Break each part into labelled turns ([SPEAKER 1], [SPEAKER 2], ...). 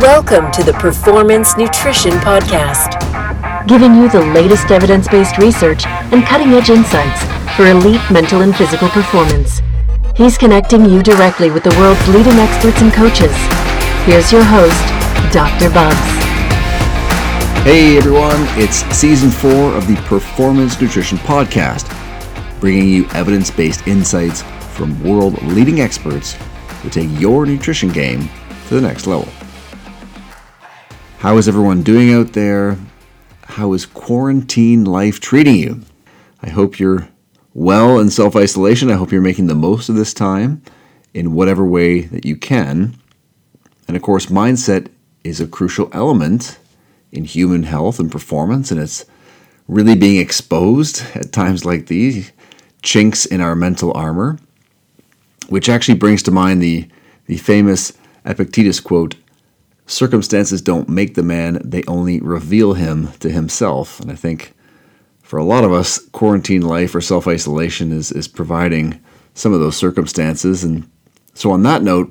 [SPEAKER 1] Welcome to the Performance Nutrition Podcast,
[SPEAKER 2] giving you the latest evidence based research and cutting edge insights for elite mental and physical performance. He's connecting you directly with the world's leading experts and coaches. Here's your host, Dr. Bubbs.
[SPEAKER 3] Hey everyone, it's season four of the Performance Nutrition Podcast, bringing you evidence based insights from world leading experts to take your nutrition game to the next level. How is everyone doing out there? How is quarantine life treating you? I hope you're well in self isolation. I hope you're making the most of this time in whatever way that you can. And of course, mindset is a crucial element in human health and performance, and it's really being exposed at times like these chinks in our mental armor, which actually brings to mind the, the famous Epictetus quote circumstances don't make the man, they only reveal him to himself. And I think for a lot of us, quarantine life or self isolation is, is providing some of those circumstances. And so, on that note,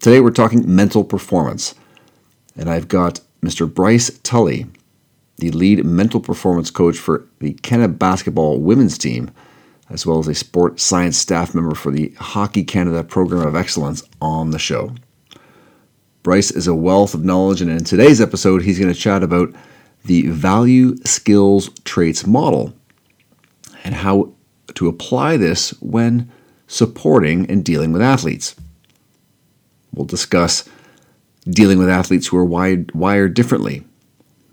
[SPEAKER 3] today we're talking mental performance. And I've got Mr. Bryce Tully, the lead mental performance coach for the Canada basketball women's team, as well as a sport science staff member for the Hockey Canada Program of Excellence, on the show. Bryce is a wealth of knowledge, and in today's episode, he's going to chat about the value, skills, traits model and how to apply this when supporting and dealing with athletes. We'll discuss dealing with athletes who are wired, differently,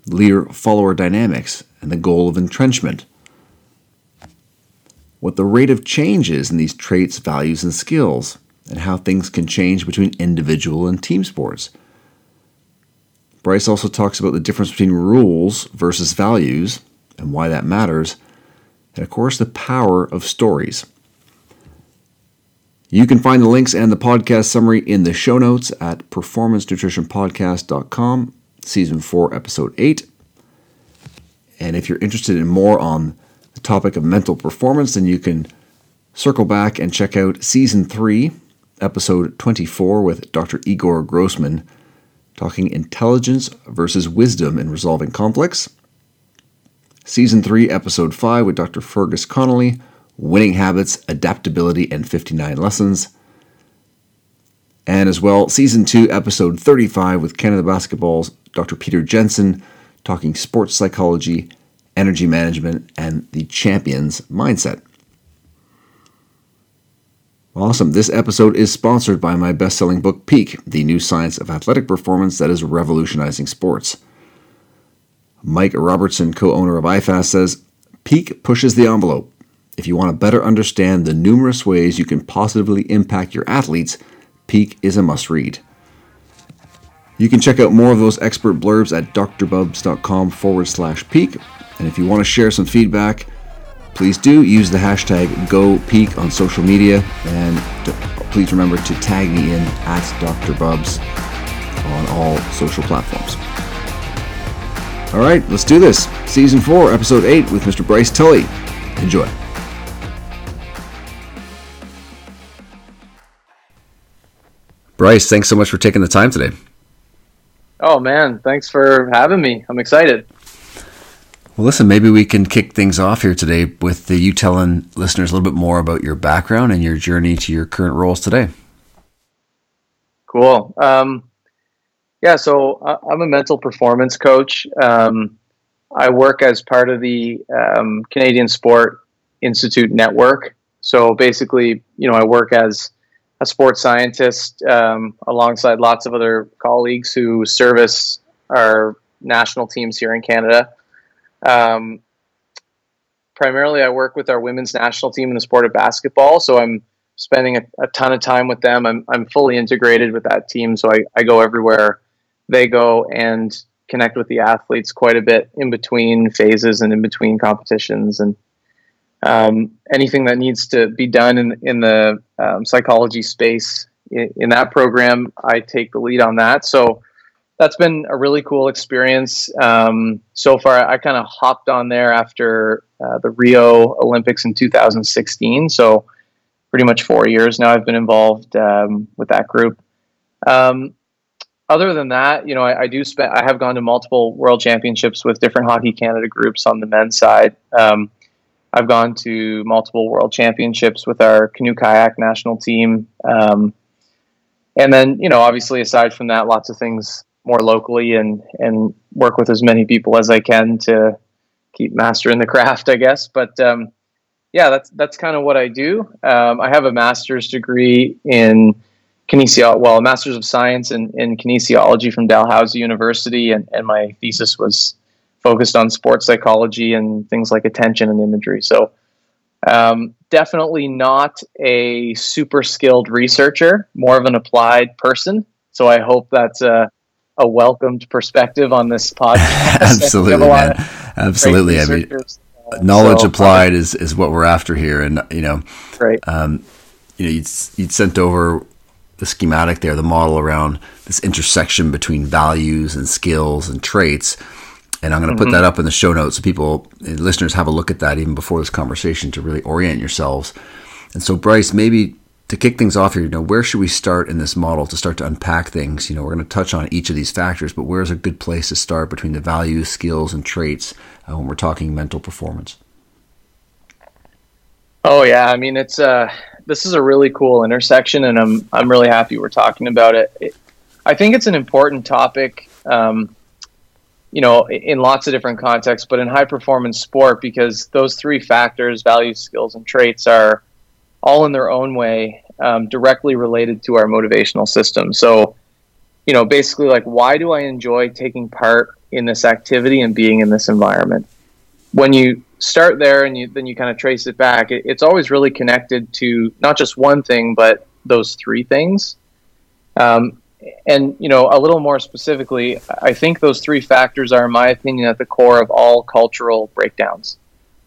[SPEAKER 3] leader follower dynamics, and the goal of entrenchment. What the rate of change is in these traits, values, and skills and how things can change between individual and team sports. Bryce also talks about the difference between rules versus values and why that matters, and of course, the power of stories. You can find the links and the podcast summary in the show notes at performancenutritionpodcast.com, season 4, episode 8. And if you're interested in more on the topic of mental performance, then you can circle back and check out season 3, episode 24 with Dr. Igor Grossmann, talking intelligence versus wisdom in resolving conflicts. Season 3, episode 5 with Dr. Fergus Connolly, winning habits, adaptability, and 59 lessons. And as well, season 2, episode 35 with Canada Basketball's Dr. Peter Jensen, talking sports psychology, energy management, and the champion's mindset. Awesome. This episode is sponsored by my best selling book, Peak The New Science of Athletic Performance That is Revolutionizing Sports. Mike Robertson, co owner of IFAST, says Peak pushes the envelope. If you want to better understand the numerous ways you can positively impact your athletes, Peak is a must read. You can check out more of those expert blurbs at drbubbs.com forward slash peak. And if you want to share some feedback, please do use the hashtag GoPeak on social media and please remember to tag me in at Dr. Bubbs on all social platforms. All right, let's do this. Season 4, Episode 8 with Mr. Bryce Tully. Enjoy. Bryce, thanks so much for taking the time today.
[SPEAKER 4] Oh, man, thanks for having me. I'm excited.
[SPEAKER 3] Well, listen, maybe we can kick things off here today with the, you telling listeners a little bit more about your background and your journey to your current roles today.
[SPEAKER 4] Cool. Um, yeah, so I'm a mental performance coach. Um, I work as part of the um, Canadian Sport Institute Network. So basically, you know, I work as a sports scientist um, alongside lots of other colleagues who service our national teams here in Canada. Um, primarily, I work with our women's national team in the sport of basketball, so I'm spending a, a, ton of time with them. I'm, I'm fully integrated with that team, so I, I go everywhere they go and connect with the athletes quite a bit in between phases and in between competitions and um, anything that needs to be done in, in the um, psychology space in, in, that program, I take the lead on that. So that's been a really cool experience. Um, so far, I kind of hopped on there after uh, the Rio Olympics in 2016. So, pretty much four years now I've been involved um, with that group. Um, other than that, you know, I, I do spend. I have gone to multiple World Championships with different Hockey Canada groups on the men's side. Um, I've gone to multiple World Championships with our canoe kayak national team. Um, and then, you know, obviously, aside from that, lots of things more locally and and work with as many people as I can to keep mastering the craft, I guess. But um, yeah, that's that's kind of what I do. Um, I have a master's degree in kinesiology, well, a master's of science in, in kinesiology from Dalhousie University, and, and my thesis was focused on sports psychology and things like attention and imagery. So um, definitely not a super skilled researcher, more of an applied person. So I hope that's a, a welcomed perspective on this podcast.
[SPEAKER 3] Absolutely, man. Absolutely. I mean, uh, knowledge so, applied is, is what we're after here. And, you know,
[SPEAKER 4] right.
[SPEAKER 3] Um, you know, you'd, you'd sent over the schematic there, the model around this intersection between values and skills and traits. And I'm going to mm-hmm. put that up in the show notes so people, listeners, have a look at that even before this conversation to really orient yourselves. And so, Bryce, maybe to kick things off here, you know, where should we start in this model to start to unpack things? You know, we're going to touch on each of these factors, but where's a good place to start between the values, skills, and traits uh, when we're talking mental performance?
[SPEAKER 4] Oh yeah, I mean it's uh this is a really cool intersection, and I'm I'm really happy we're talking about it. it I think it's an important topic. Um, you know, in lots of different contexts, but in high performance sport, because those three factors, values, skills, and traits, are all in their own way um, directly related to our motivational system. So, you know, basically, like, why do I enjoy taking part in this activity and being in this environment? When you start there and you, then you kind of trace it back, it, it's always really connected to not just one thing, but those three things. Um, and you know a little more specifically i think those three factors are in my opinion at the core of all cultural breakdowns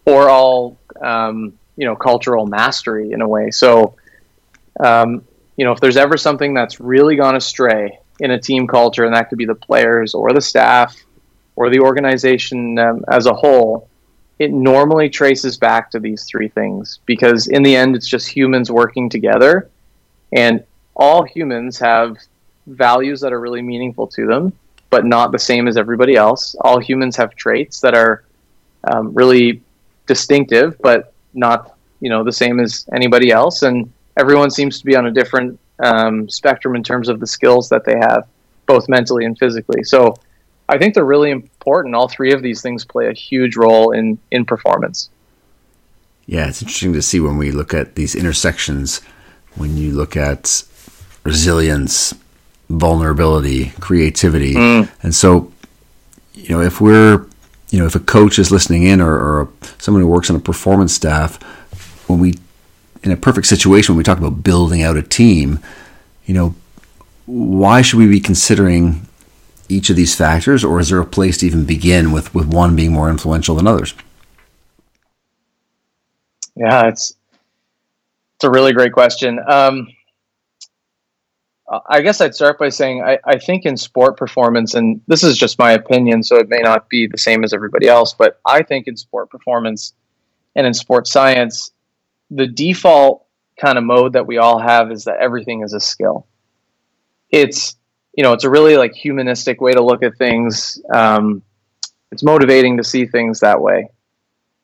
[SPEAKER 4] or all um, you know cultural mastery in a way so um, you know if there's ever something that's really gone astray in a team culture and that could be the players or the staff or the organization um, as a whole it normally traces back to these three things because in the end it's just humans working together and all humans have values that are really meaningful to them, but not the same as everybody else. All humans have traits that are um, really distinctive, but not you know the same as anybody else. And everyone seems to be on a different um, spectrum in terms of the skills that they have, both mentally and physically. So I think they're really important. All three of these things play a huge role in in performance.
[SPEAKER 3] Yeah, it's interesting to see when we look at these intersections. When you look at resilience, vulnerability, creativity. Mm. And so, you know, if we're, you know, if a coach is listening in or, or someone who works on a performance staff, when we, in a perfect situation, when we talk about building out a team, you know, why should we be considering each of these factors, or is there a place to even begin with, with one being more influential than others?
[SPEAKER 4] Yeah, it's it's a really great question. Um, I guess I'd start by saying I, I think in sport performance, and this is just my opinion, so it may not be the same as everybody else, but I think in sport performance and in sports science, the default kind of mode that we all have is that everything is a skill. It's you know it's a really like humanistic way to look at things. Um, it's motivating to see things that way,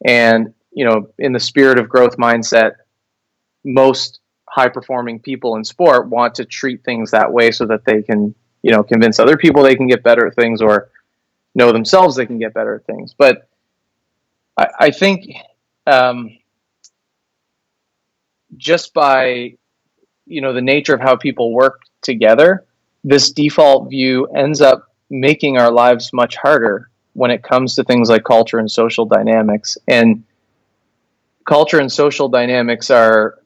[SPEAKER 4] and you know in the spirit of growth mindset, most high performing people in sport want to treat things that way so that they can, you know, convince other people they can get better at things or know themselves they can get better at things. But I, I think um, just by, you know, the nature of how people work together, this default view ends up making our lives much harder when it comes to things like culture and social dynamics. And culture and social dynamics are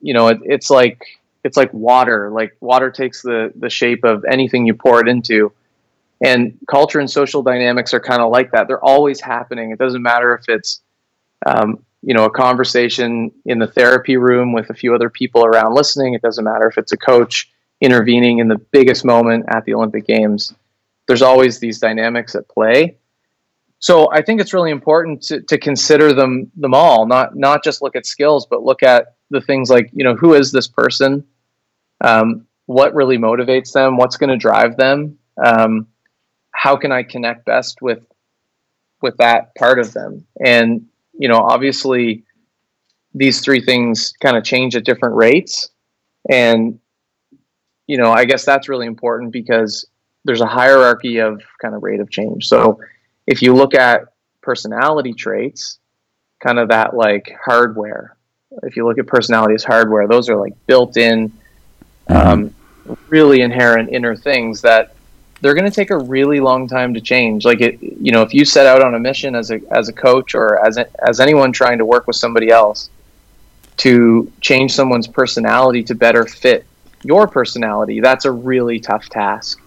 [SPEAKER 4] you know, it, it's like it's like water. Like water takes the the shape of anything you pour it into. And culture and social dynamics are kind of like that. They're always happening. It doesn't matter if it's um, you know a conversation in the therapy room with a few other people around listening. It doesn't matter if it's a coach intervening in the biggest moment at the Olympic Games. There's always these dynamics at play. So I think it's really important to, to consider them them all, not not just look at skills, but look at the things like you know who is this person um, what really motivates them, what's going to drive them, um, how can I connect best with with that part of them, and you know, obviously, these three things kind of change at different rates, and you know, I guess that's really important because there's a hierarchy of kind of rate of change. So if you look at personality traits, kind of that like hardware. If you look at personality as hardware, those are like built in, mm-hmm. um, really inherent inner things that they're going to take a really long time to change. Like it, you know, if you set out on a mission as a as a coach or as a, as anyone trying to work with somebody else to change someone's personality to better fit your personality, that's a really tough task.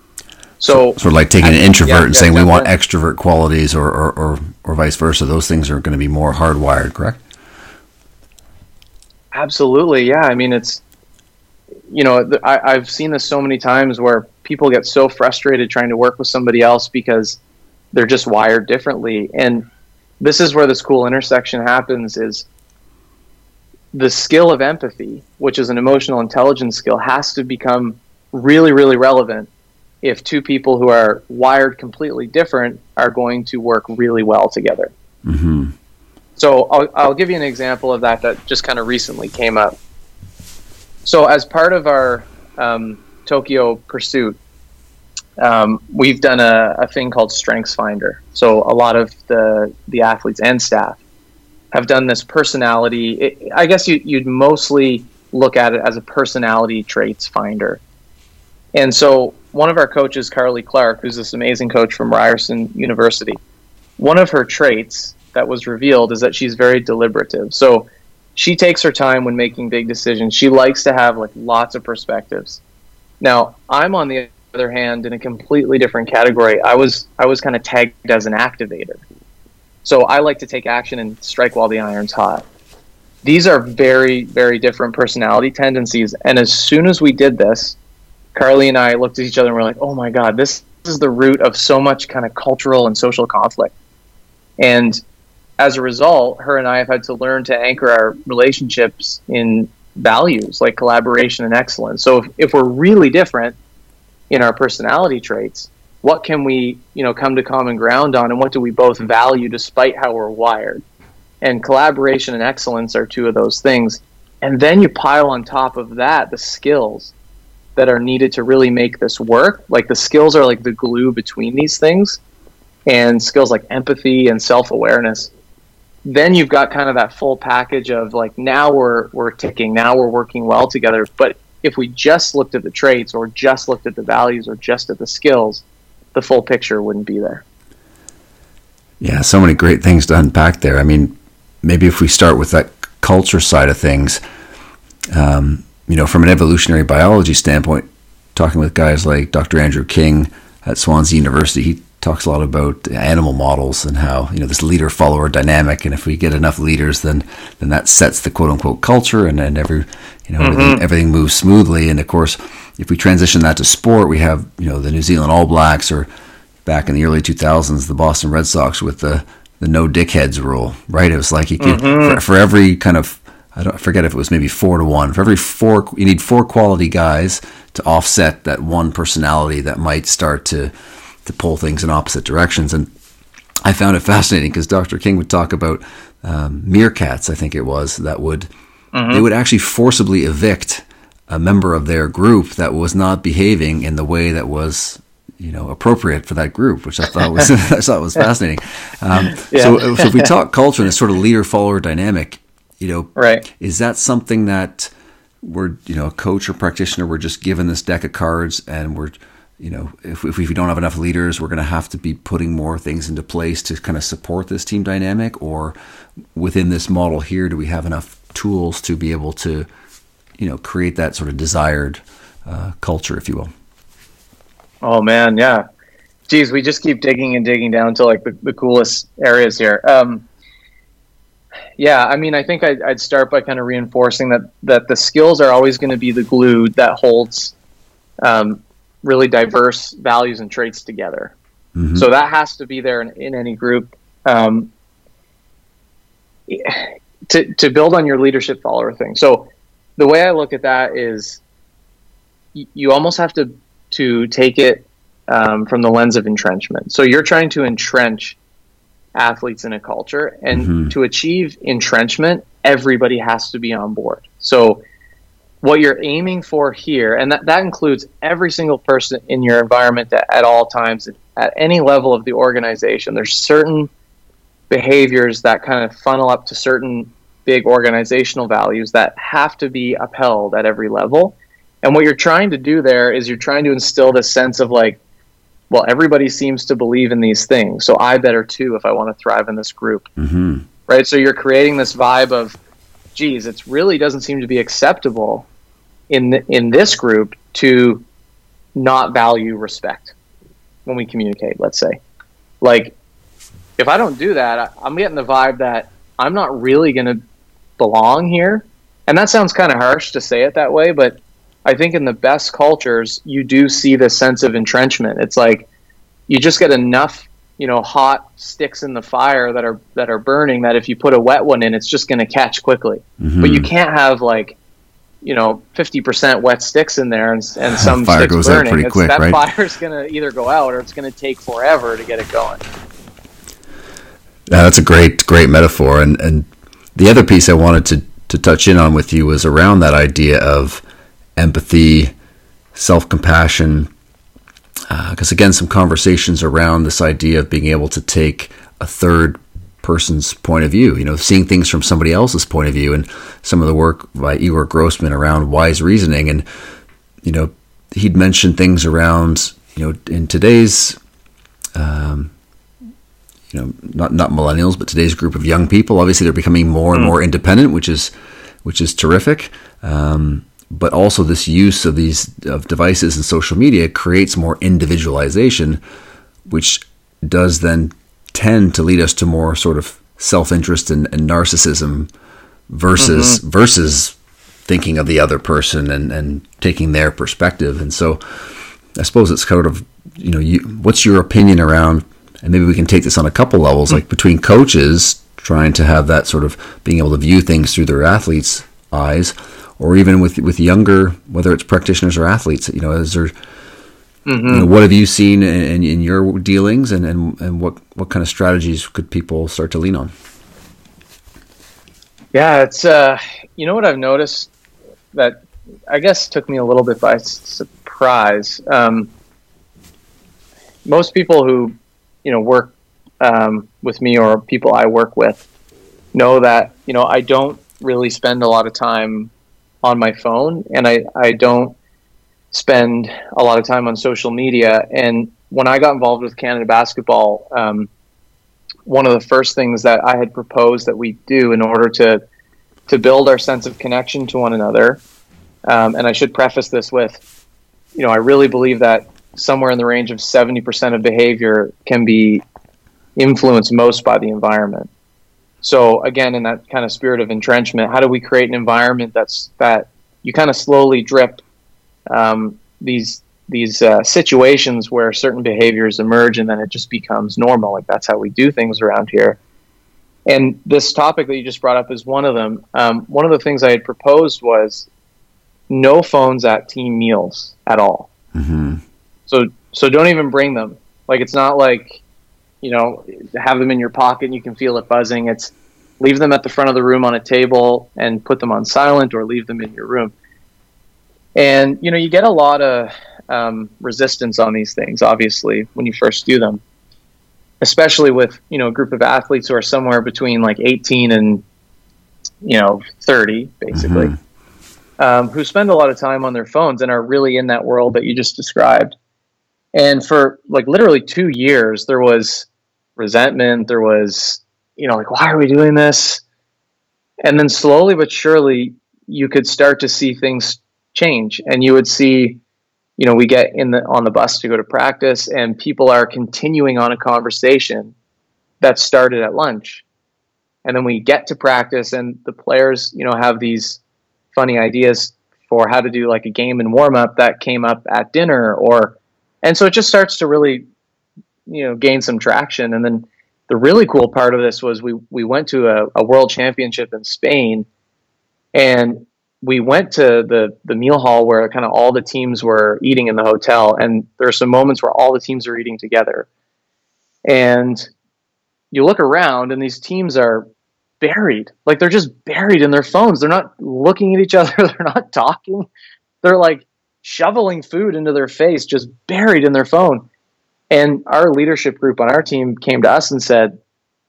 [SPEAKER 3] So, sort of like taking an introvert yeah, and yeah, saying we want extrovert qualities, or, or, or, or vice versa. Those things are going to be more hardwired, correct?
[SPEAKER 4] Absolutely, yeah. I mean, it's you know, I, I've seen this so many times where people get so frustrated trying to work with somebody else because they're just wired differently, and this is where this cool intersection happens. Is the skill of empathy, which is an emotional intelligence skill, has to become really, really relevant if two people who are wired completely different are going to work really well together. Mm-hmm. So I'll, I'll give you an example of that that just kind of recently came up. So as part of our um, Tokyo pursuit, um, we've done a, a, thing called Strengths Finder. So a lot of the the athletes and staff have done this personality. It, I guess you, you'd mostly look at it as a personality traits finder. And so one of our coaches, Carly Clarke, who's this amazing coach from Ryerson University, one of her traits that was revealed is that she's very deliberative. So she takes her time when making big decisions. She likes to have like lots of perspectives. Now, I'm on the other hand in a completely different category. I was I was kind of tagged as an activator. So I like to take action and strike while the iron's hot. These are very very different personality tendencies and as soon as we did this, Carly and I looked at each other and we're like, oh my God, this is the root of so much kind of cultural and social conflict. And as a result, her and I have had to learn to anchor our relationships in values like collaboration and excellence. So if, if we're really different in our personality traits, what can we, you know, come to common ground on and what do we both value despite how we're wired? And collaboration and excellence are two of those things. And then you pile on top of that the skills that are needed to really make this work. Like the skills are like the glue between these things, and skills like empathy and self awareness. Then you've got kind of that full package of like now we're we're ticking, now we're working well together. But if we just looked at the traits or just looked at the values or just at the skills, the full picture wouldn't be there.
[SPEAKER 3] Yeah, so many great things to unpack there. I mean, maybe if we start with that culture side of things, um, you know, from an evolutionary biology standpoint, talking with guys like Dr. Andrew King at Swansea University, he talks a lot about animal models and how you know this leader follower dynamic and if we get enough leaders then then that sets the quote unquote culture and then every you know mm-hmm. everything, everything, moves smoothly and of course if we transition that to sport we have you know the New Zealand All Blacks or back in the early 2000s the Boston Red Sox with the the no dickheads rule right it was like you could mm-hmm. for, for every kind of I don't I forget if it was maybe four to one. For every four, you need four quality guys to offset that one personality that might start to to pull things in opposite directions. And I found it fascinating because Dr. King would talk about um, meerkats. I think it was that would mm-hmm. they would actually forcibly evict a member of their group that was not behaving in the way that was you know appropriate for that group, which I thought was I thought was fascinating. Um, yeah. so, so if we talk culture and this sort of leader follower dynamic, you know,
[SPEAKER 4] right?
[SPEAKER 3] Is that something that we're, you know, a coach or practitioner, we're just given this deck of cards and we're, you know, if, if we don't have enough leaders, we're going to have to be putting more things into place to kind of support this team dynamic? Or within this model here, do we have enough tools to be able to, you know, create that sort of desired uh, culture, if you will?
[SPEAKER 4] Oh, man. Yeah. Geez, we just keep digging and digging down to like the, the coolest areas here. Um, yeah, I mean, I think I'd, I'd start by kind of reinforcing that that the skills are always going to be the glue that holds um, really diverse values and traits together. Mm-hmm. So that has to be there in, in any group. Um, to to build on your leadership follower thing. So the way I look at that is y- you almost have to to take it um, from the lens of entrenchment. So you're trying to entrench athletes in a culture, and
[SPEAKER 3] Mhm.
[SPEAKER 4] to achieve entrenchment, everybody has to be on board. So what you're aiming for here, and that, that includes every single person in your environment at, at all times, at any level of the organization. There's certain behaviors that kind of funnel up to certain big organizational values that have to be upheld at every level. And what you're trying to do there is you're trying to instill this sense of like, well, everybody seems to believe in these things, so I better too if I want to thrive in this group,
[SPEAKER 3] Mm-hmm.
[SPEAKER 4] right? So you're creating this vibe of, geez, it really doesn't seem to be acceptable in in this group to not value respect when we communicate. Let's say, like, if I don't do that, I, I'm getting the vibe that I'm not really going to belong here, and that sounds kind of harsh to say it that way, but I think in the best cultures, you do see this sense of entrenchment. It's like you just get enough, you know, hot sticks in the fire that are that are burning that if you put a wet one in, it's just going to catch quickly.
[SPEAKER 3] Mm-hmm.
[SPEAKER 4] But you can't have like, you know, fifty percent wet sticks in there and, and some
[SPEAKER 3] Fire
[SPEAKER 4] sticks
[SPEAKER 3] goes out
[SPEAKER 4] burning.
[SPEAKER 3] pretty quick,
[SPEAKER 4] that
[SPEAKER 3] right?
[SPEAKER 4] fire's going to either go out or it's going to take forever to get it going.
[SPEAKER 3] Yeah, that's a great, great metaphor. And and the other piece I wanted to to touch in on with you was around that idea of empathy, self compassion. Because uh, again, some conversations around this idea of being able to take a third person's point of view, you know, seeing things from somebody else's point of view, and some of the work by Igor Grossmann around wise reasoning, and you know, he'd mentioned things around, you know, in today's um, you know not not millennials but today's group of young people. Obviously they're becoming more and more independent which is which is terrific. Um, but also this use of these of devices and social media creates more individualization which does then tend to lead us to more sort of self-interest and, and narcissism versus mm-hmm. versus thinking of the other person and, and taking their perspective. And so I suppose it's kind of you know you, what's your opinion around and maybe we can take this on a couple levels mm. like between coaches trying to have that sort of being able to view things through their athletes eyes or even with with younger whether it's practitioners or athletes you know is there you know, what have you seen in, in, in your dealings and, and, and what, what kind of strategies could people start to lean on
[SPEAKER 4] Yeah, it's uh, you know what I've noticed that I guess took me a little bit by surprise. Um, most people who you know work um, with me or people I work with know that you know I don't really spend a lot of time on my phone, and I I don't spend a lot of time on social media. And when I got involved with Canada basketball, um, one of the first things that I had proposed that we do in order to to build our sense of connection to one another. Um, and I should preface this with, you know, I really believe that somewhere in the range of seventy percent of behavior can be influenced most by the environment. So again, in that kind of spirit of entrenchment, how do we create an environment that's that you kind of slowly drip um, these these uh, situations where certain behaviors emerge and then it just becomes normal. Like that's how we do things around here. And this topic that you just brought up is one of them. Um, one of the things I had proposed was no phones at team meals at all.
[SPEAKER 3] mm-hmm.
[SPEAKER 4] So so don't even bring them. Like it's not like you know have them in your pocket and you can feel it buzzing. It's leave them at the front of the room on a table and put them on silent or leave them in your room. And you know you get a lot of um, resistance on these things. Obviously, when you first do them, especially with you know a group of athletes who are somewhere between like 18 and you know 30, basically, um, who spend a lot of time on their phones and are really in that world that you just described. And for like literally two years, there was resentment. There was, you know, like, why are we doing this? And then slowly but surely, you could start to see things change, and you would see, you know, we get in the on the bus to go to practice, and people are continuing on a conversation that started at lunch, and then we get to practice, and the players, you know, have these funny ideas for how to do like a game and warm up that came up at dinner, or and so it just starts to really, you know, gain some traction, and then the really cool part of this was we we went to a, a world championship in Spain, and we went to the the meal hall where kind of all the teams were eating in the hotel, and there are some moments where all the teams are eating together, and you look around, and these teams are buried, like they're just buried in their phones. They're not looking at each other. They're not talking. They're like shoveling food into their face, just buried in their phone. And our leadership group on our team came to us and said,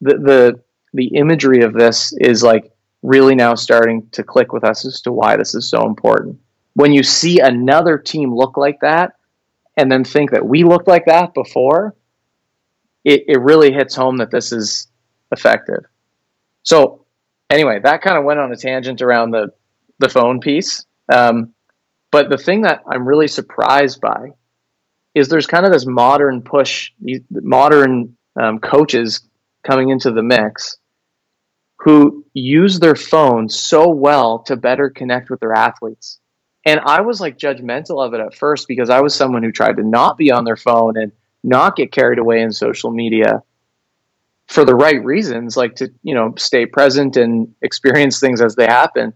[SPEAKER 4] the the the imagery of this is like really now starting to click with us as to why this is so important. When you see another team look like that and then think that we looked like that before, it, it really hits home that this is effective. So anyway, that kind of went on a tangent around the, the phone piece. Um, but the thing that I'm really surprised by is there's kind of this modern push, modern um, coaches coming into the mix who use their phone so well to better connect with their athletes. And I was like judgmental of it at first because I was someone who tried to not be on their phone and not get carried away in social media for the right reasons, like to, you know, stay present and experience things as they happen.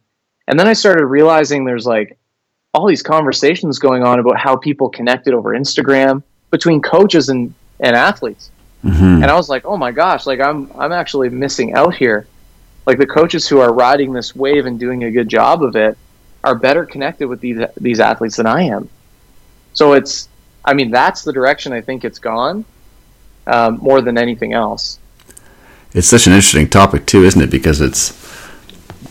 [SPEAKER 4] And then I started realizing there's like all these conversations going on about how people connected over Instagram between coaches and, and athletes. Mm-hmm. And I was like, oh my gosh, like I'm I'm actually missing out here like the coaches who are riding this wave and doing a good job of it are better connected with these these athletes than I am. So it's, I mean, that's the direction I think it's gone um, more than anything else.
[SPEAKER 3] It's such an interesting topic too, isn't it? Because it's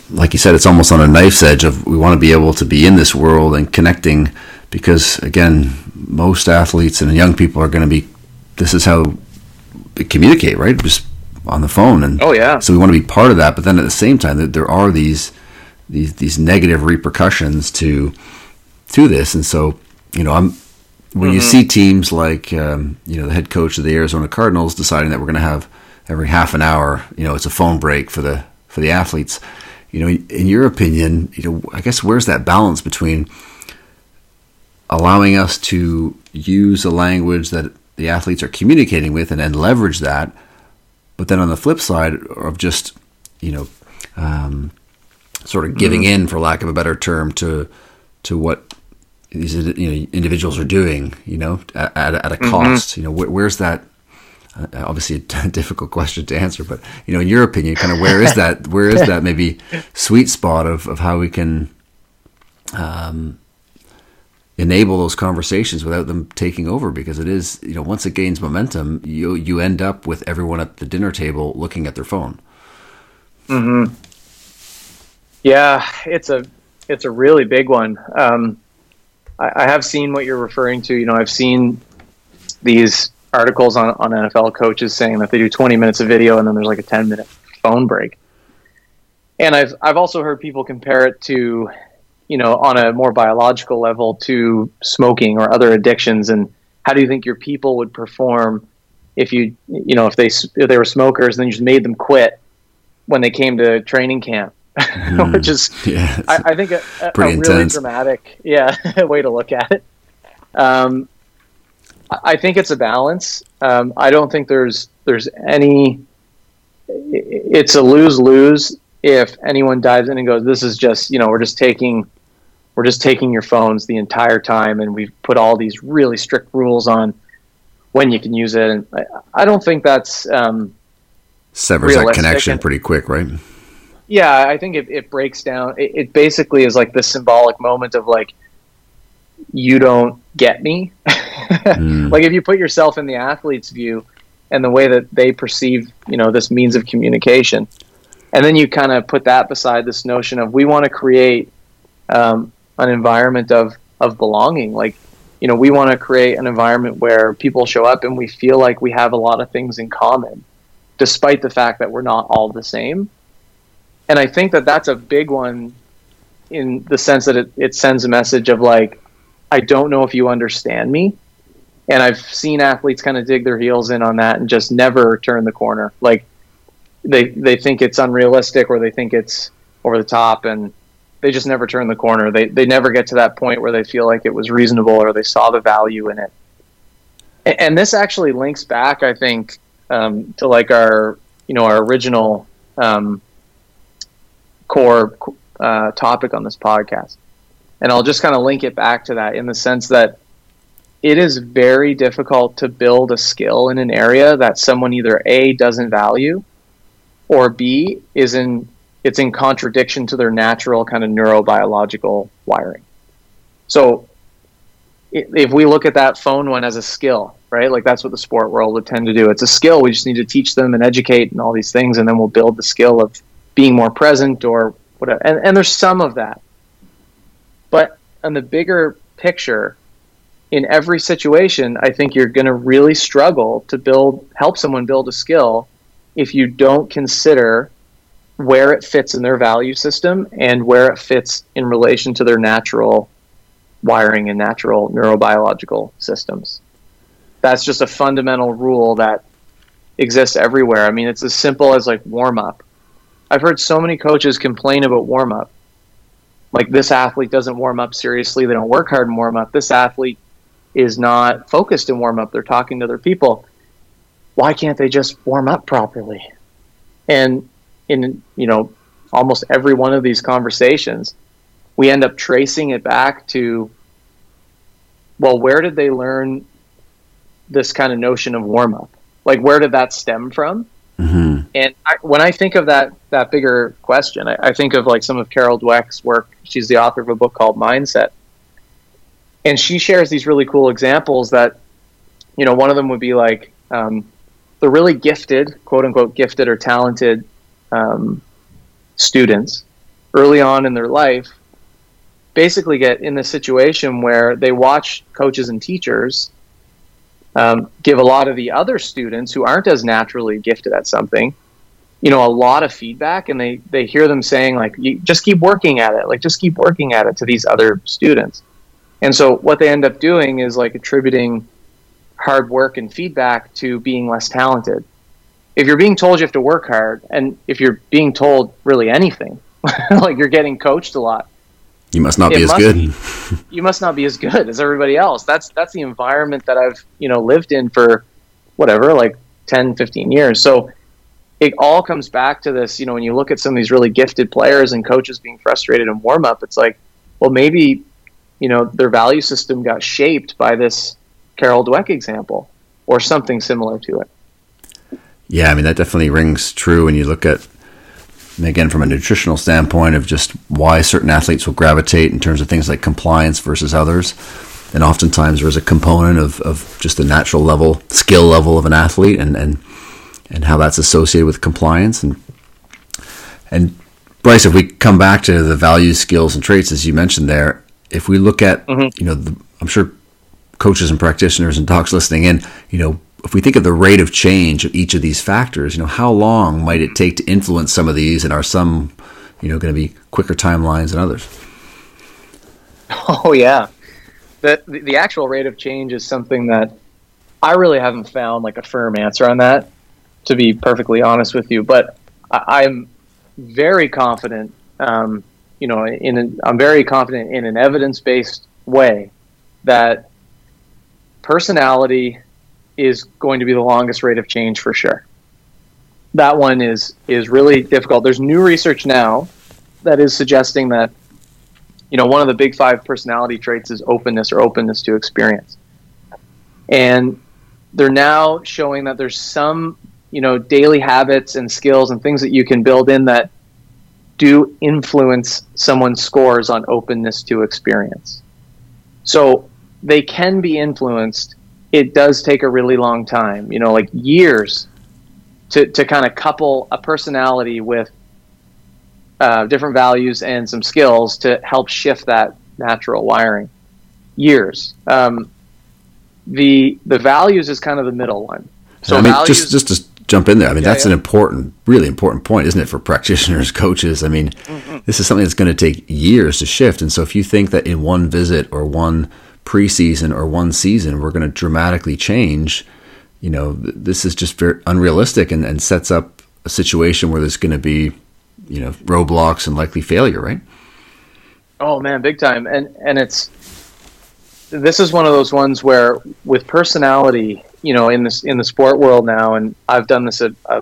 [SPEAKER 3] like you said, it's almost on a knife's edge of we want to be able to be in this world and connecting. Because again, most athletes and young people are going to be. This is how they communicate, right? Just on the phone, and
[SPEAKER 4] oh yeah,
[SPEAKER 3] so we want to be part of that. But then at the same time, there are these these these negative repercussions to to this, and so you know, I'm when mm-hmm. you see teams like um, you know the head coach of the Arizona Cardinals deciding that we're going to have every half an hour, you know, it's a phone break for the for the athletes. You know, in your opinion, you know, I guess where's that balance between allowing us to use a language that the athletes are communicating with and then leverage that but then on the flip side of just, you know, um, sort of giving mm-hmm. in, for lack of a better term, to to what these you know individuals are doing, you know, at, at a mm-hmm. cost. Mm-hmm. You know, wh- where's that? Uh, obviously, a difficult question to answer, but you know, in your opinion, kind of where is that? Where is that maybe sweet spot of of how we can um, enable those conversations without them taking over because it is you know once it gains momentum you you end up with everyone at the dinner table looking at their phone.
[SPEAKER 4] Mhm yeah it's a it's a really big one. Um, I, I have seen what you're referring to. You know i've seen these articles on, on nfl coaches saying that they do 20 minutes of video and then there's like a 10 minute phone break. And i've i've also heard people compare it to you know, on a more biological level to smoking or other addictions? And how do you think your people would perform if you, you know, if they if they were smokers and then you just made them quit when they came to training camp? Mm, Which is, yeah, I, I, think, a, a, a really dramatic, yeah, way to look at it. Um, I think it's a balance. Um, I don't think there's there's any. It's a lose lose if anyone dives in and goes, "This is just you know we're just taking we're just taking your phones the entire time, and we've put all these really strict rules on when you can use it. And I, I don't think that's um,
[SPEAKER 3] severs that connection and, pretty quick, right?
[SPEAKER 4] Yeah, I think it, it breaks down. It, it basically is like this symbolic moment of like, you don't get me. mm. Like if you put yourself in the athlete's view and the way that they perceive, you know, this means of communication, and then you kind of put that beside this notion of we want to create um, an environment of of belonging. Like, you know, we want to create an environment where people show up and we feel like we have a lot of things in common, despite the fact that we're not all the same. And I think that that's a big one in the sense that it, it sends a message of like, I don't know if you understand me. And I've seen athletes kind of dig their heels in on that and just never turn the corner. Like they they think it's unrealistic or they think it's over the top and they just never turn the corner. They they never get to that point where they feel like it was reasonable or they saw the value in it. And, and this actually links back, I think, um, to like our you know our original um, core uh, topic on this podcast. And I'll just kind of link it back to that in the sense that it is very difficult to build a skill in an area that someone either A doesn't value or B is in it's in contradiction to their natural kind of neurobiological wiring. So if we look at that phone one as a skill, right? Like that's what the sport world would tend to do. It's a skill. We just need to teach them and educate and all these things, and then we'll build the skill of being more present or whatever. And, and there's some of that. But on the bigger picture, in every situation, I think you're going to really struggle to build, help someone build a skill if you don't consider where it fits in their value system and where it fits in relation to their natural wiring and natural neurobiological systems. That's just a fundamental rule that exists everywhere. I mean, it's as simple as like warm up. I've heard so many coaches complain about warm up. Like this athlete doesn't warm up seriously, they don't work hard in warm up. This athlete is not focused in warm up, they're talking to other people. Why can't they just warm up properly? And in, you know, almost every one of these conversations, we end up tracing it back to well, where did they learn this kind of notion of warm up? Like, where did that stem from? Mm-hmm. And I, when I think of that that bigger question, I, I, think of like some of Carol Dweck's work. She's the author of a book called Mindset, and she shares these really cool examples. That you know, one of them would be like um, the really gifted, quote unquote, gifted or talented um, students early on in their life basically get in the situation where they watch coaches and teachers um, give a lot of the other students who aren't as naturally gifted at something you know a lot of feedback and they they hear them saying like just keep working at it. Like just keep working at it to these other students. And so what they end up doing is like attributing hard work and feedback to being less talented if you're being told you have to work hard and if you're being told really anything like you're getting coached a lot
[SPEAKER 3] you must not be as good.
[SPEAKER 4] you must not be as good as everybody else. That's that's the environment that I've, you know, lived in for whatever, like 10, 15 years. So it all comes back to this, you know, when you look at some of these really gifted players and coaches being frustrated in warm up, it's like, well, maybe, you know, their value system got shaped by this Carol Dweck example or something similar to it.
[SPEAKER 3] Yeah, I mean, that definitely rings true when you look at again, from a nutritional standpoint of just why certain athletes will gravitate in terms of things like compliance versus others. And oftentimes there's a component of, of just the natural level, skill level of an athlete and, and, and how that's associated with compliance. And, and Bryce, if we come back to the values, skills, and traits, as you mentioned there, if we look at, mm-hmm. you know, the, I'm sure coaches and practitioners and docs listening in, you know, if we think of the rate of change of each of these factors, you know, how long might it take to influence some of these, and are some, you know, going to be quicker timelines than others?
[SPEAKER 4] Oh yeah, the the actual rate of change is something that I really haven't found like a firm answer on that. To be perfectly honest with you, but I, am very confident. Um, you know, in an, I'm very confident in an evidence based way that personality is going to be the longest rate of change for sure. That one is is really difficult. There's new research now that is suggesting that you know one of the big five personality traits is openness or openness to experience, and they're now showing that there's some you know daily habits and skills and things that you can build in that do influence someone's scores on openness to experience. So they can be influenced it does take a really long time, you know, like years to, to kind of couple a personality with uh, different values and some skills to help shift that natural wiring. Years. Um, the the values is kind of the middle one.
[SPEAKER 3] So I mean, values, just just to jump in there. I mean, yeah, that's yeah. an important, really important point, isn't it, for practitioners, coaches? I mean, mm-hmm. this is something that's going to take years to shift. And so, if you think that in one visit or one preseason or one season we're going to dramatically change, you know, this is just very unrealistic and, and sets up a situation where there's going to be, you know, roadblocks and likely failure, right?
[SPEAKER 4] Oh man, big time. And and it's this is one of those ones where with personality, you know, in this in the sport world now, and I've done this a, uh,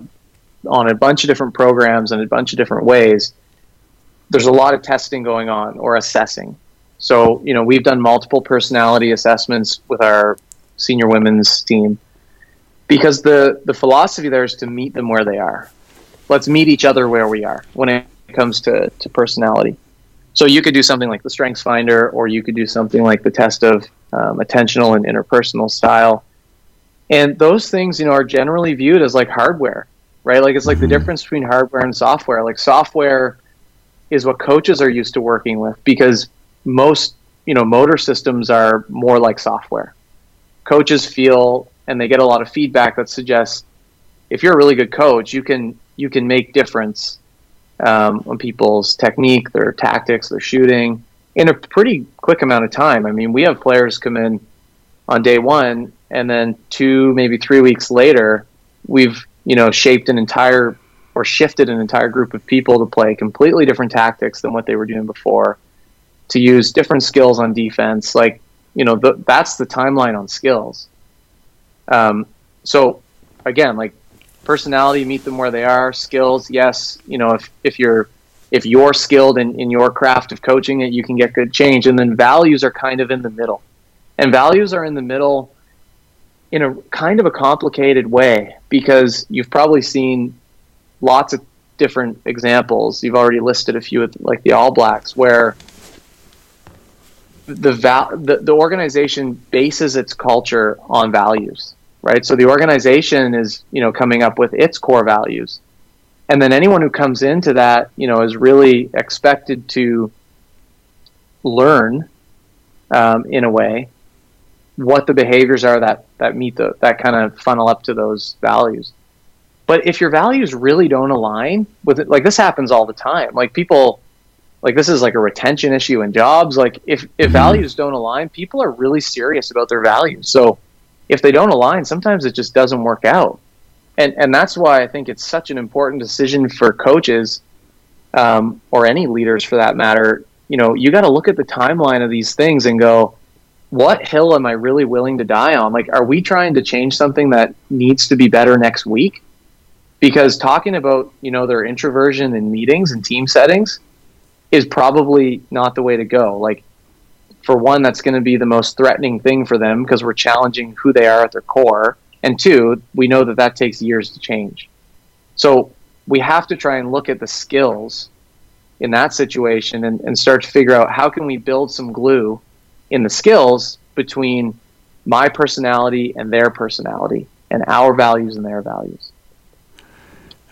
[SPEAKER 4] on a bunch of different programs and a bunch of different ways. there's a lot of testing going on or assessing. So, you know, we've done multiple personality assessments with our senior women's team because the, the philosophy there is to meet them where they are. Let's meet each other where we are when it comes to, to personality. So you could do something like the Strengths Finder, or you could do something like the test of um, attentional and interpersonal style. And those things, you know, are generally viewed as like hardware, right? Like it's like the mm-hmm. difference between hardware and software. Like software is what coaches are used to working with because most, you know, motor systems are more like software. Coaches feel and they get a lot of feedback that suggests if you're a really good coach, you can you can make difference um, on people's technique, their tactics, their shooting in a pretty quick amount of time. I mean, we have players come in on day one, and then two, maybe three weeks later, we've you know shaped an entire or shifted an entire group of people to play completely different tactics than what they were doing before, to use different skills on defense. Like you know, the, that's the timeline on skills. Um, so again, like personality, meet them where they are. Skills, yes, you know, if if you're if you're skilled in, in your craft of coaching it, you can get good change. And then values are kind of in the middle. And values are in the middle in a kind of a complicated way because you've probably seen lots of different examples. You've already listed a few, like the All Blacks, where the, val- the, the organization bases its culture on values right? So the organization is, you know, coming up with its core values. And then anyone who comes into that, you know, is really expected to learn um, in a way what the behaviors are that, that meet the, that kind of funnel up to those values. But if your values really don't align with it, like this happens all the time. Like people, like this is like a retention issue in jobs. Like if, if mm-hmm. values don't align, people are really serious about their values. So if they don't align, sometimes it just doesn't work out. And and that's why I think it's such an important decision for coaches, um, or any leaders for that matter. You know, you got to look at the timeline of these things and go, what hill am I really willing to die on? Like, are we trying to change something that needs to be better next week? Because talking about you know their introversion in meetings and team settings is probably not the way to go. Like for one, that's going to be the most threatening thing for them because we're challenging who they are at their core. And two, we know that that takes years to change. So we have to try and look at the skills in that situation and, and start to figure out how can we build some glue in the skills between my personality and their personality and our values and their values.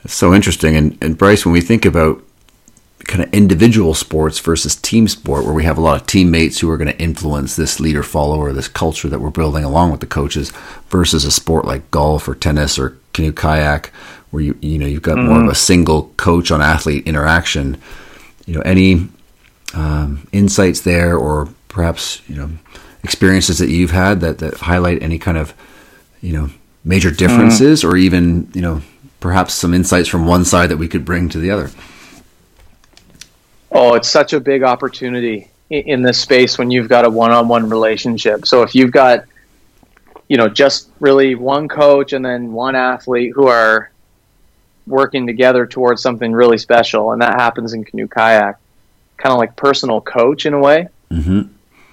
[SPEAKER 3] That's so interesting. And, and Bryce, when we think about kind of individual sports versus team sport, where we have a lot of teammates who are going to influence this leader follower, this culture that we're building along with the coaches, versus a sport like golf or tennis or canoe kayak, where you you know you've got mm-hmm. more of mm-hmm. a single coach on athlete interaction. You know, any um, insights there, or perhaps you know experiences that you've had that that highlight any kind of you know major differences, mm-hmm. or even you know perhaps some insights from one side that we could bring to the other.
[SPEAKER 4] Oh, it's such a big opportunity in this space when you've got a one-on-one relationship. So if you've got you know just really one coach and then one athlete who are working together towards something really special and that happens in canoe kayak kind of like personal coach in a way mm-hmm.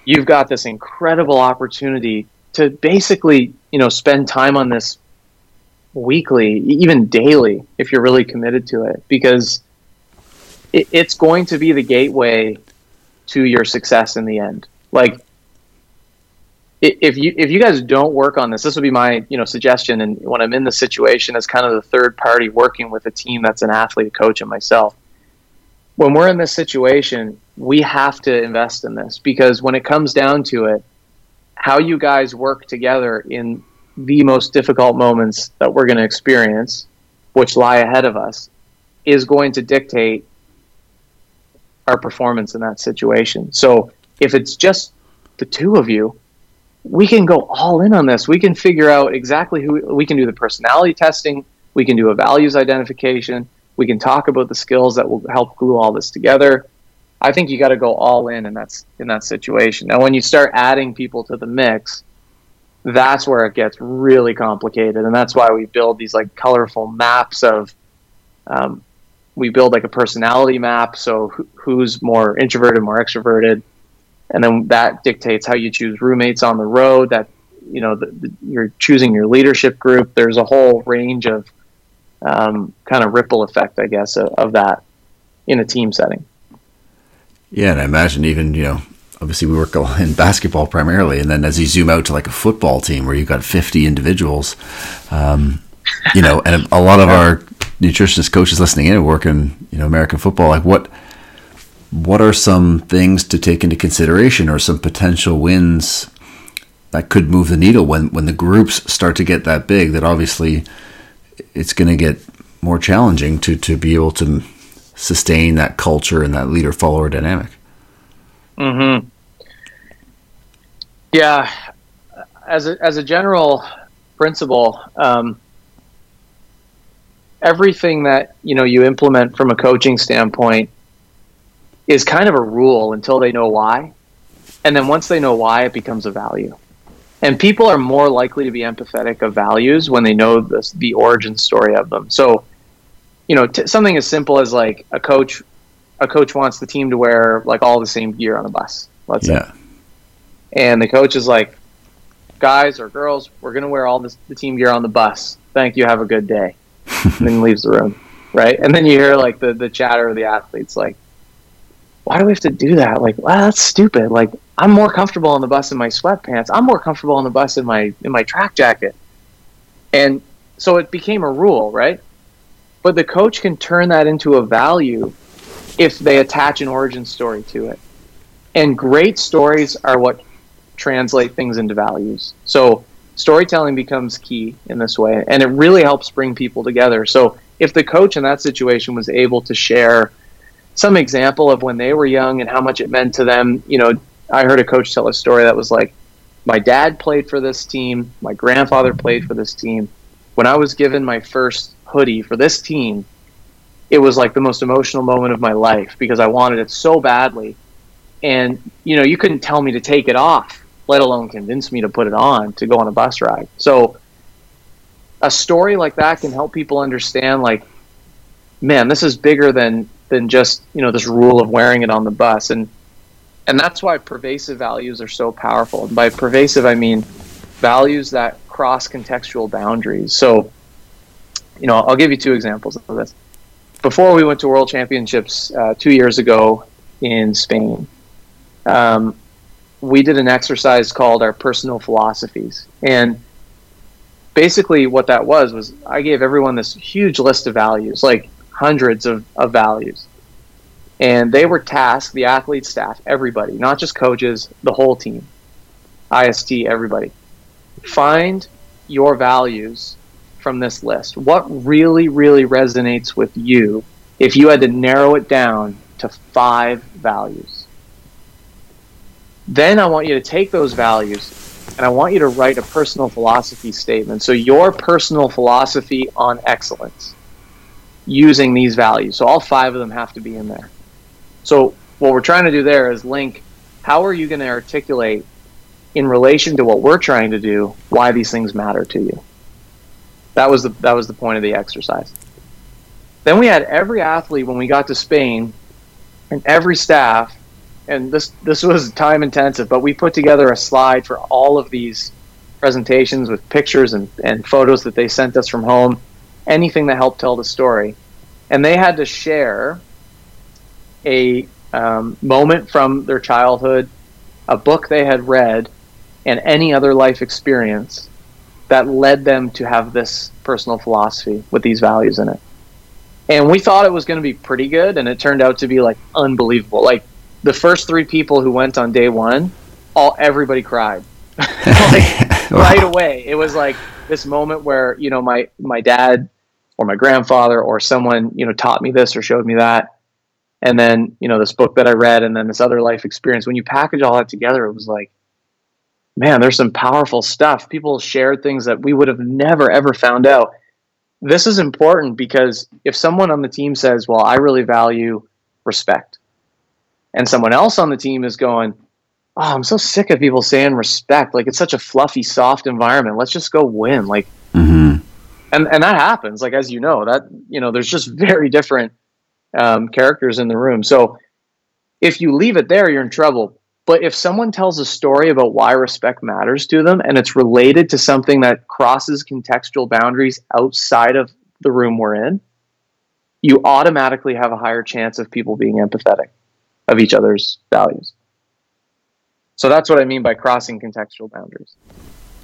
[SPEAKER 4] you've got this incredible opportunity to basically you know spend time on this weekly even daily if you're really committed to it because it, it's going to be the gateway to your success in the end. Like if you if you guys don't work on this, this would be my you know suggestion. And when I'm in the situation as kind of the third party working with a team that's an athlete, a coach, and myself, when we're in this situation, we have to invest in this because when it comes down to it, how you guys work together in the most difficult moments that we're going to experience, which lie ahead of us, is going to dictate our performance in that situation. So if it's just the two of you, we can go all in on this. We can figure out exactly who we can do the personality testing. We can do a values identification. We can talk about the skills that will help glue all this together. I think you got to go all in in that in that situation. Now, when you start adding people to the mix, that's where it gets really complicated, and that's why we build these like colorful maps of um, we build like a personality map. So who, who's more introverted, more extroverted, and then that dictates how you choose roommates on the road. That you know the, the, you're choosing your leadership group. There's a whole range of um, kind of ripple effect, I guess, of, of that in a team setting.
[SPEAKER 3] Yeah, and I imagine even you know obviously we work in basketball primarily, and then as you zoom out to like a football team where you've got 50 individuals, um, you know, and a lot of our nutritionist coaches listening in work in you know American football, like what what are some things to take into consideration or some potential wins that could move the needle when when the groups start to get that big that obviously it's going to get more challenging to to be able to sustain that culture and that leader follower dynamic.
[SPEAKER 4] Mhm. Yeah, as a, as a general principle, um, everything that you know you implement from a coaching standpoint is kind of a rule until they know why, and then once they know why, it becomes a value. And people are more likely to be empathetic of values when they know this, the origin story of them. So, you know, t- something as simple as like a coach, a coach wants the team to wear like all the same gear on the bus. Let's yeah. say, and the coach is like, guys or girls, we're going to wear all this, the team gear on the bus. Thank you. Have a good day. And then leaves the room. Right. And then you hear like the, the chatter of the athletes like, why do we have to do that? Like, wow, that's stupid. Like, I'm more comfortable on the bus in my sweatpants. I'm more comfortable on the bus in my in my track jacket. And so it became a rule, right? But the coach can turn that into a value if they attach an origin story to it. And great stories are what translate things into values. So storytelling becomes key in this way, and it really helps bring people together. So if the coach in that situation was able to share some example of when they were young and how much it meant to them, you know, I heard a coach tell a story that was like, my dad played for this team, my grandfather played for this team. When I was given my first hoodie for this team, it was like the most emotional moment of my life because I wanted it so badly. And, you know, you couldn't tell me to take it off let alone convince me to put it on to go on a bus ride. So a story like that can help people understand like man, this is bigger than than just, you know, this rule of wearing it on the bus and and that's why pervasive values are so powerful. And by pervasive I mean values that cross contextual boundaries. So, you know, I'll give you two examples of this. Before we went to World Championships uh, two years ago in Spain, um, we did an exercise called our personal philosophies. And basically, what that was was I gave everyone this huge list of values, like hundreds of, of values. And they were tasked, the athlete staff, everybody, not just coaches, the whole team, IST, everybody. Find your values from this list. What really, really resonates with you if you had to narrow it down to five values? Then I want you to take those values and I want you to write a personal philosophy statement. So, your personal philosophy on excellence using these values. So, all five of them have to be in there. So, what we're trying to do there is link how are you going to articulate in relation to what we're trying to do why these things matter to you. That was the that was the point of the exercise. Then we had every athlete when we got to Spain and every staff and this this was time intensive, but we put together a slide for all of these presentations with pictures and, and photos that they sent us from home, anything that helped tell the story. And they had to share a um, moment from their childhood, a book they had read, and any other life experience that led them to have this personal philosophy with these values in it. And we thought it was going to be pretty good, and it turned out to be like unbelievable. Like the first three people who went on day one, all everybody cried like, right away. It was like this moment where you know my my dad or my grandfather or someone you know taught me this or showed me that, and then you know this book that I read and then this other life experience. When you package all that together, it was like, man, there's some powerful stuff. People shared things that we would have never ever found out. This is important because if someone on the team says, "Well, I really value respect," and someone else on the team is going, "Oh, I'm so sick of people saying respect. Like it's such a fluffy, soft environment. Let's just go win." Like, mm-hmm. and and that happens. Like as you know, that you know, there's just very different um, characters in the room. So if you leave it there, you're in trouble. But if someone tells a story about why respect matters to them and it's related to something that crosses contextual boundaries outside of the room we're in, you automatically have a higher chance of people being empathetic of each other's values. So that's what I mean by crossing contextual boundaries.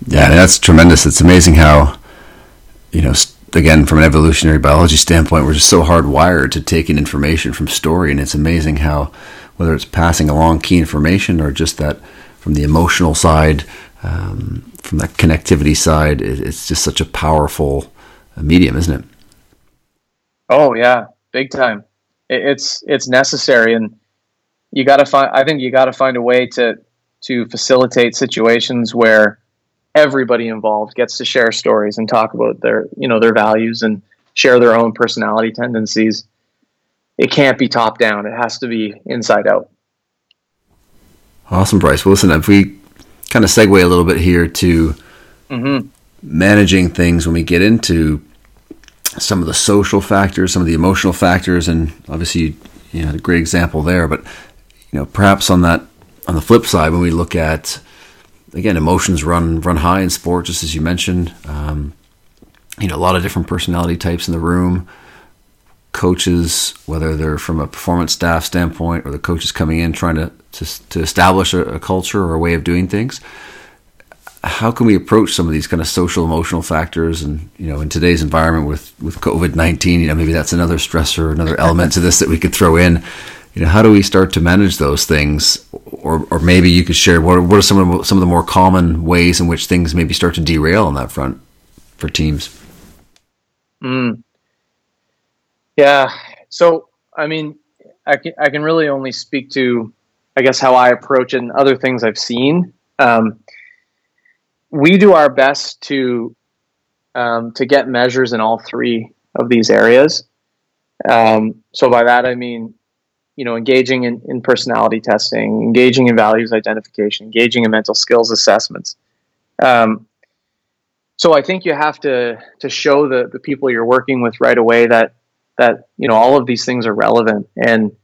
[SPEAKER 3] Yeah, that's tremendous. It's amazing how, you know, again, from an evolutionary biology standpoint, we're just so hardwired to take in information from story. And it's amazing how, whether it's passing along key information or just that from the emotional side, um, from that connectivity side, it's just such a powerful medium, isn't it?
[SPEAKER 4] Oh yeah, big time. It's it's necessary, and you got to find. I think you got to find a way to to facilitate situations where everybody involved gets to share stories and talk about their you know their values and share their own personality tendencies. It can't be top down. It has to be inside out.
[SPEAKER 3] Awesome, Bryce. Well, listen, if we kind of segue a little bit here to mm-hmm. managing things when we get into some of the social factors, some of the emotional factors, and obviously you know a great example there. But know, perhaps on that on the flip side, when we look at again emotions run run high in sport, just as you mentioned, um, you know a lot of different personality types in the room. Coaches, whether they're from a performance staff standpoint or the coaches coming in trying to to, to establish a, a culture or a way of doing things how can we approach some of these kind of social emotional factors and you know in today's environment with with covid-19 you know maybe that's another stressor another element to this that we could throw in you know how do we start to manage those things or or maybe you could share what are, what are some of the, some of the more common ways in which things maybe start to derail on that front for teams
[SPEAKER 4] mm. yeah so i mean I can, I can really only speak to i guess how i approach it and other things i've seen um, we do our best to um, to get measures in all three of these areas. Um, so by that I mean, you know, engaging in, in personality testing, engaging in values identification, engaging in mental skills assessments. Um, so I think you have to to show the the people you're working with right away that that you know all of these things are relevant and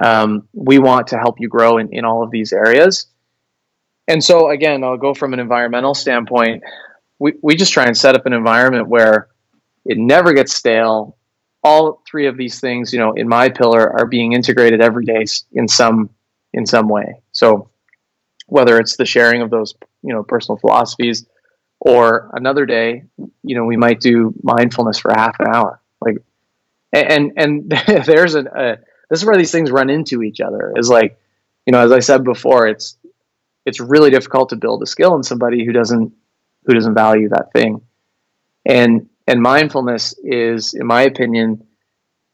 [SPEAKER 4] um, we want to help you grow in, in all of these areas. And so again, I'll go from an environmental standpoint. We, we just try and set up an environment where it never gets stale. All three of these things, you know, in my pillar are being integrated every day in some in some way. So whether it's the sharing of those, you know, personal philosophies or another day, you know, we might do mindfulness for half an hour. Like and and there's a, a this is where these things run into each other. Is like, you know, as I said before, it's it's really difficult to build a skill in somebody who doesn't who doesn't value that thing. And and mindfulness is, in my opinion,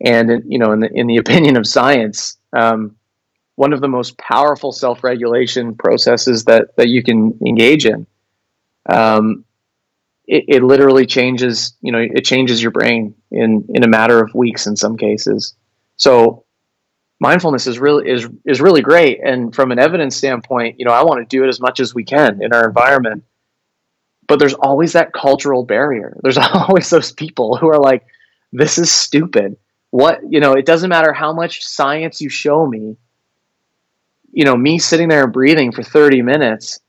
[SPEAKER 4] and you know, in the in the opinion of science, um, one of the most powerful self-regulation processes that that you can engage in. Um, it, it literally changes, you know, it changes your brain in in a matter of weeks in some cases. So mindfulness is really is is really great and from an evidence standpoint you know i want to do it as much as we can in our environment but there's always that cultural barrier. There's always those people who are like this is stupid. What you know it doesn't matter how much science you show me you know me sitting there and breathing for 30 minutes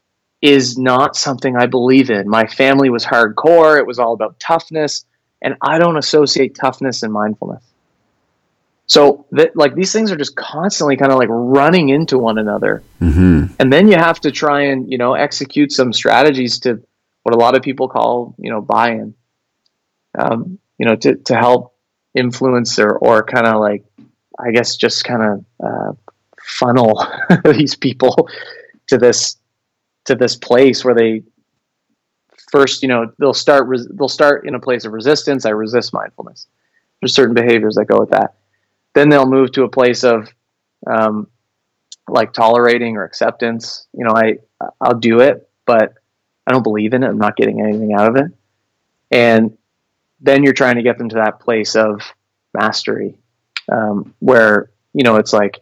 [SPEAKER 4] is not something i believe in. My family was hardcore. It was all about toughness and i don't associate toughness and mindfulness. So that like these things are just constantly kind of like running into one another. Mm-hmm. And then you have to try and, you know, execute some strategies to what a lot of people call, you know, buy-in, um, you know, to, to help influence or, or kind of like, I guess, just kind of uh, funnel these people to this, to this place where they first, you know, they'll start, res- they'll start in a place of resistance. I resist mindfulness. There's certain behaviors that go with that then they'll move to a place of um, like tolerating or acceptance. You know, I I'll do it, but I don't believe in it. I'm not getting anything out of it. And then you're trying to get them to that place of mastery, um, where you know it's like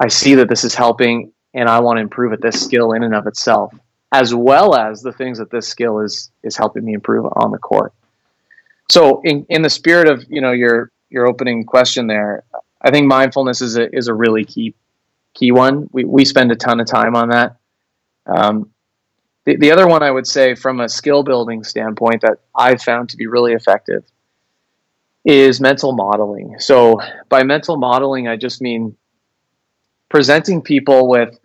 [SPEAKER 4] I see that this is helping, and I want to improve at this skill in and of itself, as well as the things that this skill is is helping me improve on the court. So, in in the spirit of you know your your opening question there, I think mindfulness is a is a really key key one. We we spend a ton of time on that. Um, the, the other one I would say from a skill building standpoint that I've found to be really effective is mental modeling. So by mental modeling, I just mean presenting people with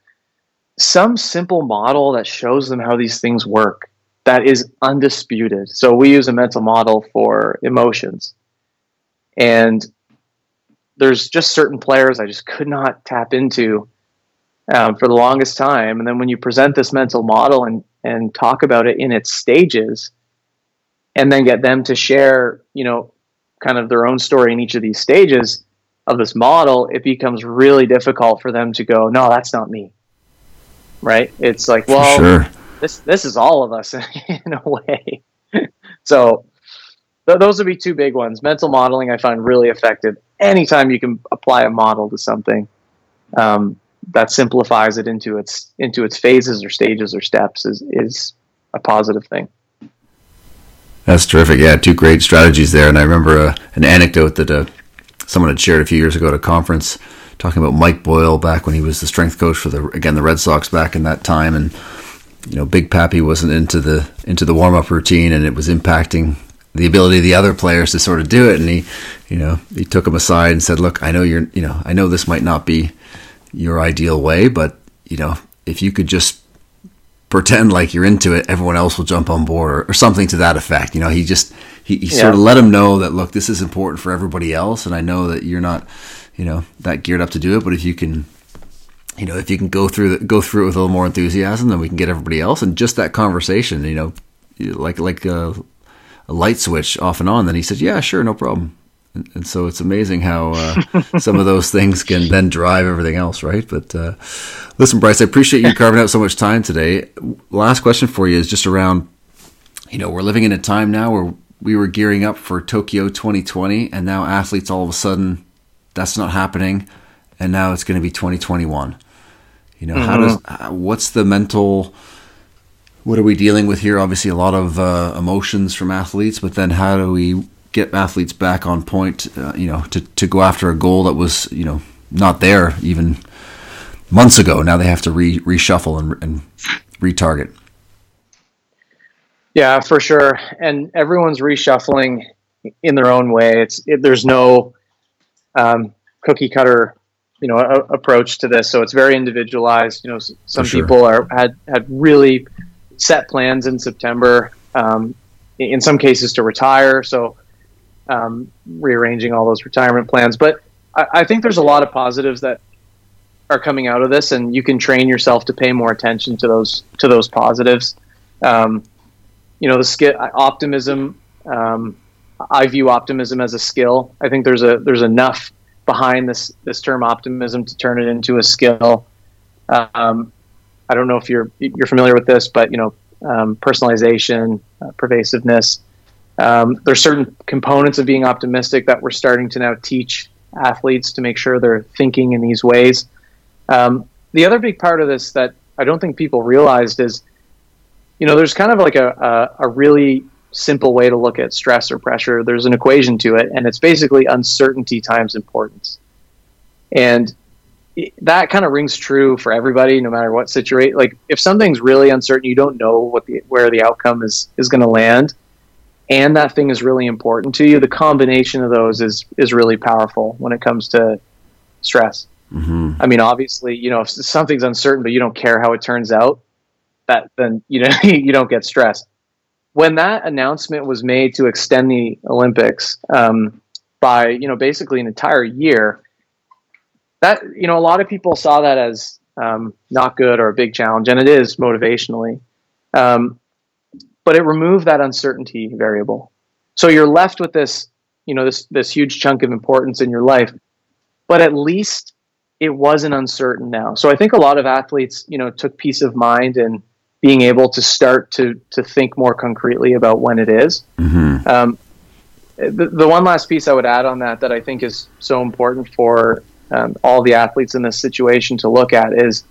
[SPEAKER 4] some simple model that shows them how these things work that is undisputed. So we use a mental model for emotions. And there's just certain players I just could not tap into um, for the longest time. And then when you present this mental model and, and talk about it in its stages, and then get them to share, you know, kind of their own story in each of these stages of this model, it becomes really difficult for them to go, no, that's not me. Right? It's like, well, sure. this this is all of us in a way. so th- those would be two big ones. Mental modeling I find really effective. Anytime you can apply a model to something, um, that simplifies it into its into its phases or stages or steps is is a positive thing.
[SPEAKER 3] That's terrific. Yeah, two great strategies there. And I remember uh, an anecdote that uh, someone had shared a few years ago at a conference talking about Mike Boyle back when he was the strength coach for the again the Red Sox back in that time, and you know Big Papi wasn't into the into the warm up routine, and it was impacting the ability of the other players to sort of do it. And he, you know, he took him aside and said, "Look, I know you're, you know, I know this might not be your ideal way, but you know, if you could just pretend like you're into it, everyone else will jump on board, or, or something to that effect. You know, he just he, he yeah. sort of let him know that look, this is important for everybody else, and I know that you're not, you know, that geared up to do it, but if you can. You know, if you can go through the, go through it with a little more enthusiasm, then we can get everybody else. And just that conversation, you know, like like a, a light switch off and on. Then he said, "Yeah, sure, no problem." And, and so it's amazing how uh, some of those things can then drive everything else, right? But uh, listen, Bryce, I appreciate you carving out so much time today. Last question for you is just around, you know, we're living in a time now where we were gearing up for Tokyo 2020, and now athletes all of a sudden that's not happening, and now it's going to be 2021. You know, mm-hmm. how does uh, what's the mental what are we dealing with here? Obviously, a lot of uh, emotions from athletes, but then how do we get athletes back on point, uh, you know, to, to go after a goal that was, you know, not there even months ago. Now they have to re- reshuffle and, and retarget.
[SPEAKER 4] Yeah, for sure. And everyone's reshuffling in their own way. It's it, there's no um, cookie cutter, you know, a, approach to this. So it's very individualized. You know, some sure. people are had had really set plans in September. Um, in some cases to retire. So um, rearranging all those retirement plans. But I, I, think there's a lot of positives that are coming out of this, and you can train yourself to pay more attention to those to those positives. Um, you know, the skill optimism. Um, I view optimism as a skill. I think there's a there's enough behind this this term optimism to turn it into a skill. Um, I don't know if you're you're familiar with this, but you know, um, personalization, uh, pervasiveness, um, there's certain components of being optimistic that we're starting to now teach athletes to make sure they're thinking in these ways. Um, the other big part of this that I don't think people realized is, you know, there's kind of like a, a, a really simple way to look at stress or pressure. There's an equation to it, and it's basically uncertainty times importance. And that kind of rings true for everybody, no matter what situation. Like if something's really uncertain, you don't know what the where the outcome is is going to land and that thing is really important to you, the combination of those is is really powerful when it comes to stress. Mm-hmm. I mean, obviously, you know, if something's uncertain, but you don't care how it turns out, that then you know you don't get stressed. When that announcement was made to extend the Olympics um, by you know basically an entire year, that you know a lot of people saw that as um, not good or a big challenge, and it is motivationally. Um, but it removed that uncertainty variable. So you're left with this, you know, this this huge chunk of importance in your life, but at least it wasn't uncertain now. So I think a lot of athletes, you know, took peace of mind and being able to start to to think more concretely about when it is. Mm-hmm. Um, the, the one last piece I would add on that that I think is so important for um, all the athletes in this situation to look at is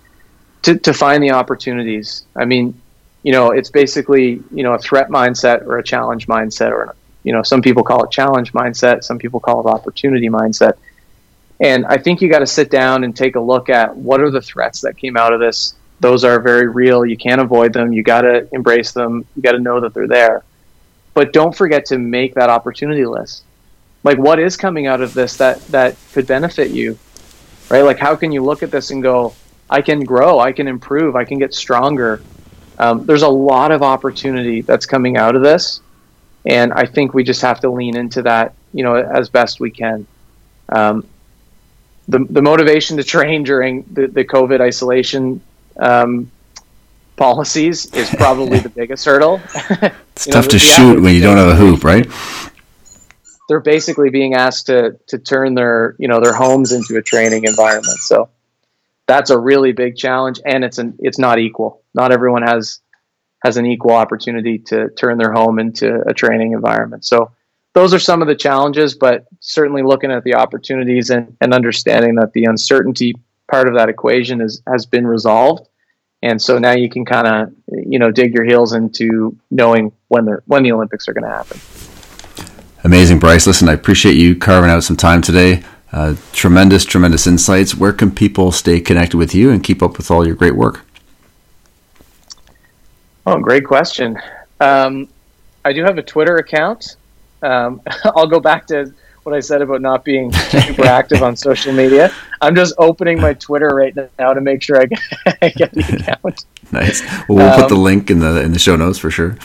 [SPEAKER 4] to, to find the opportunities. I mean, you know, it's basically, you know, a threat mindset or a challenge mindset or you know, some people call it challenge mindset, some people call it opportunity mindset. And I think you got to sit down and take a look at what are the threats that came out of this. Those are very real. You can't avoid them. You got to embrace them. You got to know that they're there. But don't forget to make that opportunity list. Like what is coming out of this that that could benefit you? Right? Like how can you look at this and go, I can grow, I can improve, I can get stronger. Um, there's a lot of opportunity that's coming out of this, and I think we just have to lean into that, you know, as best we can. Um, the the motivation to train during the, the COVID isolation um, policies is probably the biggest hurdle.
[SPEAKER 3] it's tough know, to shoot when you don't have a hoop, right?
[SPEAKER 4] They're basically being asked to to turn their you know their homes into a training environment. So that's a really big challenge, and it's an it's not equal. Not everyone has has an equal opportunity to turn their home into a training environment. So those are some of the challenges, but certainly looking at the opportunities and, and understanding that the uncertainty part of that equation is has been resolved. And so now you can kind of, you know, dig your heels into knowing when the when the Olympics are going to happen.
[SPEAKER 3] Amazing, Bryce. Listen, I appreciate you carving out some time today. Uh, tremendous, tremendous insights. Where can people stay connected with you and keep up with all your great work?
[SPEAKER 4] Oh, great question. Um, I do have a Twitter account. Um, I'll go back to what I said about not being super active on social media. I'm just opening my Twitter right now to make sure I get, I get the account.
[SPEAKER 3] Nice. Well, we'll um, put the um, link in the in the show notes for sure.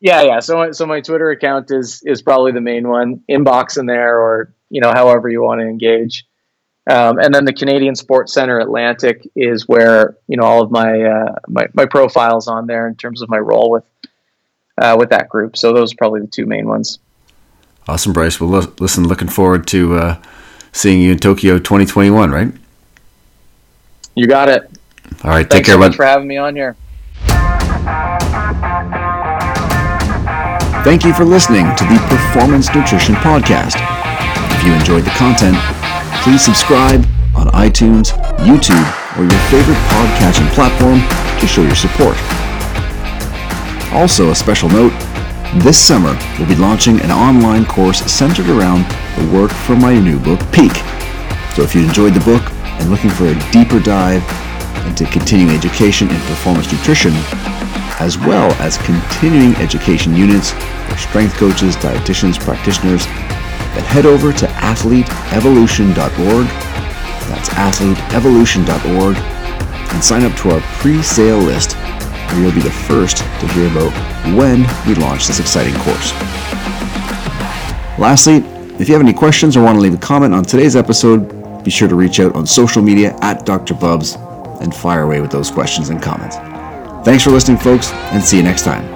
[SPEAKER 4] Yeah, yeah. So, so my Twitter account is is probably the main one. Inbox in there, or you know, however you want to engage. Um, and then the Canadian Sports Center Atlantic is where you know all of my uh, my my profiles on there in terms of my role with uh, with that group. So those are probably the two main ones.
[SPEAKER 3] Awesome, Bryce. Well, l- listen, looking forward to uh, seeing you in Tokyo 2021, right?
[SPEAKER 4] You got it.
[SPEAKER 3] All right,
[SPEAKER 4] Thanks
[SPEAKER 3] take care.
[SPEAKER 4] So much for having me on here.
[SPEAKER 3] Thank you for listening to the Performance Nutrition Podcast. You enjoyed the content, please subscribe on iTunes, YouTube, or your favorite podcasting platform to show your support. Also, a special note this summer, we'll be launching an online course centered around the work from my new book, Peak. So if you enjoyed the book and looking for a deeper dive into continuing education in performance nutrition, as well as continuing education units for strength coaches, dietitians, practitioners, then head over to athleteevolution.org. That's athleteevolution.org and sign up to our pre-sale list and you'll be the first to hear about when we launch this exciting course. Lastly, if you have any questions or want to leave a comment on today's episode, be sure to reach out on social media at Dr. Bubbs and fire away with those questions and comments. Thanks for listening, folks, and see you next time.